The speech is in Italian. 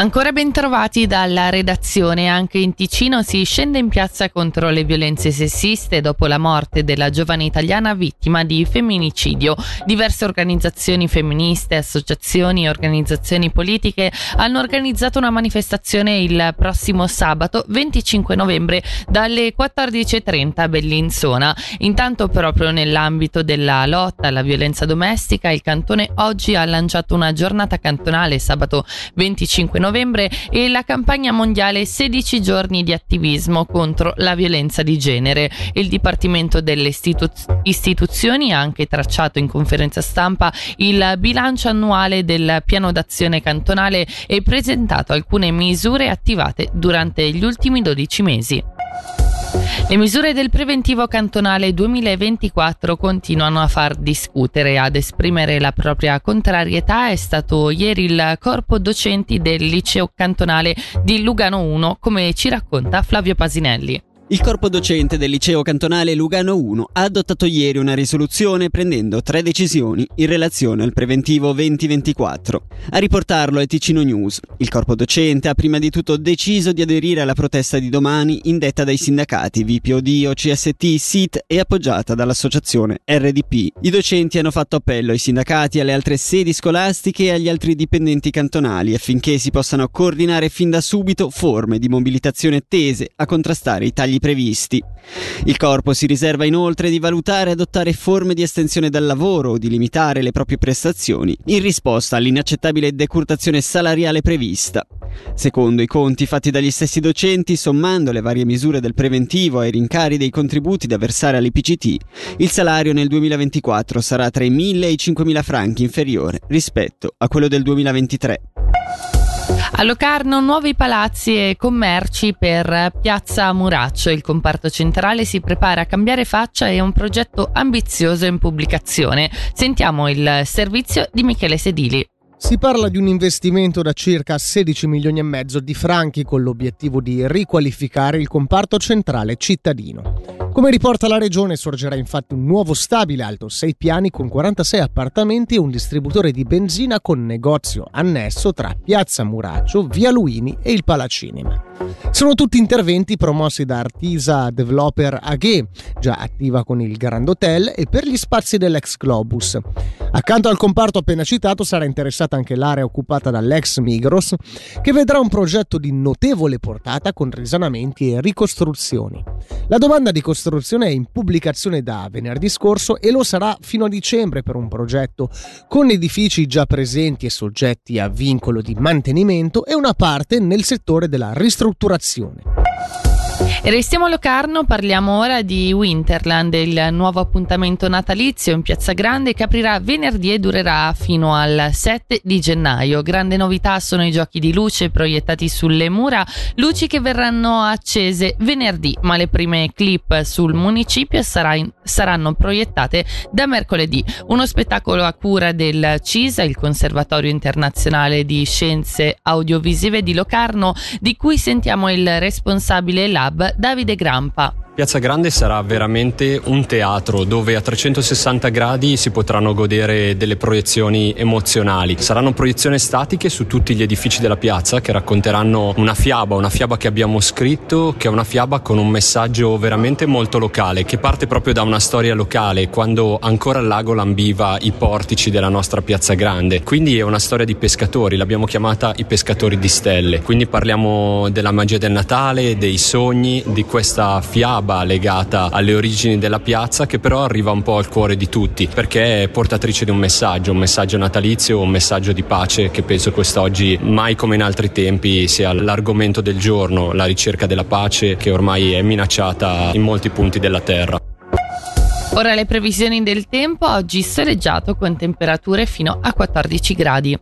Ancora ben trovati dalla redazione, anche in Ticino si scende in piazza contro le violenze sessiste dopo la morte della giovane italiana vittima di femminicidio. Diverse organizzazioni femministe, associazioni e organizzazioni politiche hanno organizzato una manifestazione il prossimo sabato 25 novembre dalle 14.30 a Bellinzona. Intanto proprio nell'ambito della lotta alla violenza domestica il cantone oggi ha lanciato una giornata cantonale sabato 25 novembre novembre e la campagna mondiale 16 giorni di attivismo contro la violenza di genere. Il Dipartimento delle istitu- istituzioni ha anche tracciato in conferenza stampa il bilancio annuale del piano d'azione cantonale e presentato alcune misure attivate durante gli ultimi 12 mesi. Le misure del preventivo cantonale 2024 continuano a far discutere. Ad esprimere la propria contrarietà è stato ieri il corpo docenti del liceo cantonale di Lugano 1, come ci racconta Flavio Pasinelli. Il corpo docente del liceo cantonale Lugano 1 ha adottato ieri una risoluzione prendendo tre decisioni in relazione al preventivo 2024. A riportarlo è Ticino News. Il corpo docente ha prima di tutto deciso di aderire alla protesta di domani indetta dai sindacati VPOD, OCST, SIT e appoggiata dall'associazione RDP. I docenti hanno fatto appello ai sindacati, alle altre sedi scolastiche e agli altri dipendenti cantonali affinché si possano coordinare fin da subito forme di mobilitazione tese a contrastare i tagli previsti. Il corpo si riserva inoltre di valutare e adottare forme di estensione dal lavoro o di limitare le proprie prestazioni in risposta all'inaccettabile decurtazione salariale prevista. Secondo i conti fatti dagli stessi docenti, sommando le varie misure del preventivo ai rincari dei contributi da versare all'IPCT, il salario nel 2024 sarà tra i 1.000 e i 5.000 franchi inferiore rispetto a quello del 2023. A Locarno nuovi palazzi e commerci per Piazza Muraccio. Il comparto centrale si prepara a cambiare faccia e un progetto ambizioso in pubblicazione. Sentiamo il servizio di Michele Sedili. Si parla di un investimento da circa 16 milioni e mezzo di franchi con l'obiettivo di riqualificare il comparto centrale cittadino. Come riporta la regione, sorgerà infatti un nuovo stabile alto 6 piani con 46 appartamenti e un distributore di benzina con negozio annesso tra Piazza Muraccio, Via Luini e il Palacinema. Sono tutti interventi promossi da Artisa Developer AG, già attiva con il Grand Hotel e per gli spazi dell'ex Globus. Accanto al comparto appena citato sarà interessata anche l'area occupata dall'ex Migros, che vedrà un progetto di notevole portata con risanamenti e ricostruzioni. La domanda di costruzione è in pubblicazione da venerdì scorso e lo sarà fino a dicembre per un progetto con edifici già presenti e soggetti a vincolo di mantenimento e una parte nel settore della ristrutturazione. E restiamo a Locarno, parliamo ora di Winterland, il nuovo appuntamento natalizio in Piazza Grande che aprirà venerdì e durerà fino al 7 di gennaio. Grande novità sono i giochi di luce proiettati sulle mura, luci che verranno accese venerdì, ma le prime clip sul municipio saranno proiettate da mercoledì. Uno spettacolo a cura del CISA, il Conservatorio Internazionale di Scienze Audiovisive di Locarno, di cui sentiamo il responsabile lab Davide Grampa. Piazza Grande sarà veramente un teatro dove a 360 gradi si potranno godere delle proiezioni emozionali. Saranno proiezioni statiche su tutti gli edifici della piazza che racconteranno una fiaba, una fiaba che abbiamo scritto, che è una fiaba con un messaggio veramente molto locale, che parte proprio da una storia locale, quando ancora il lago lambiva i portici della nostra Piazza Grande. Quindi è una storia di pescatori, l'abbiamo chiamata i pescatori di stelle. Quindi parliamo della magia del Natale, dei sogni, di questa fiaba fiaba legata alle origini della piazza che però arriva un po' al cuore di tutti perché è portatrice di un messaggio, un messaggio natalizio, un messaggio di pace che penso quest'oggi mai come in altri tempi sia l'argomento del giorno, la ricerca della pace che ormai è minacciata in molti punti della terra. Ora le previsioni del tempo, oggi soleggiato con temperature fino a 14 gradi.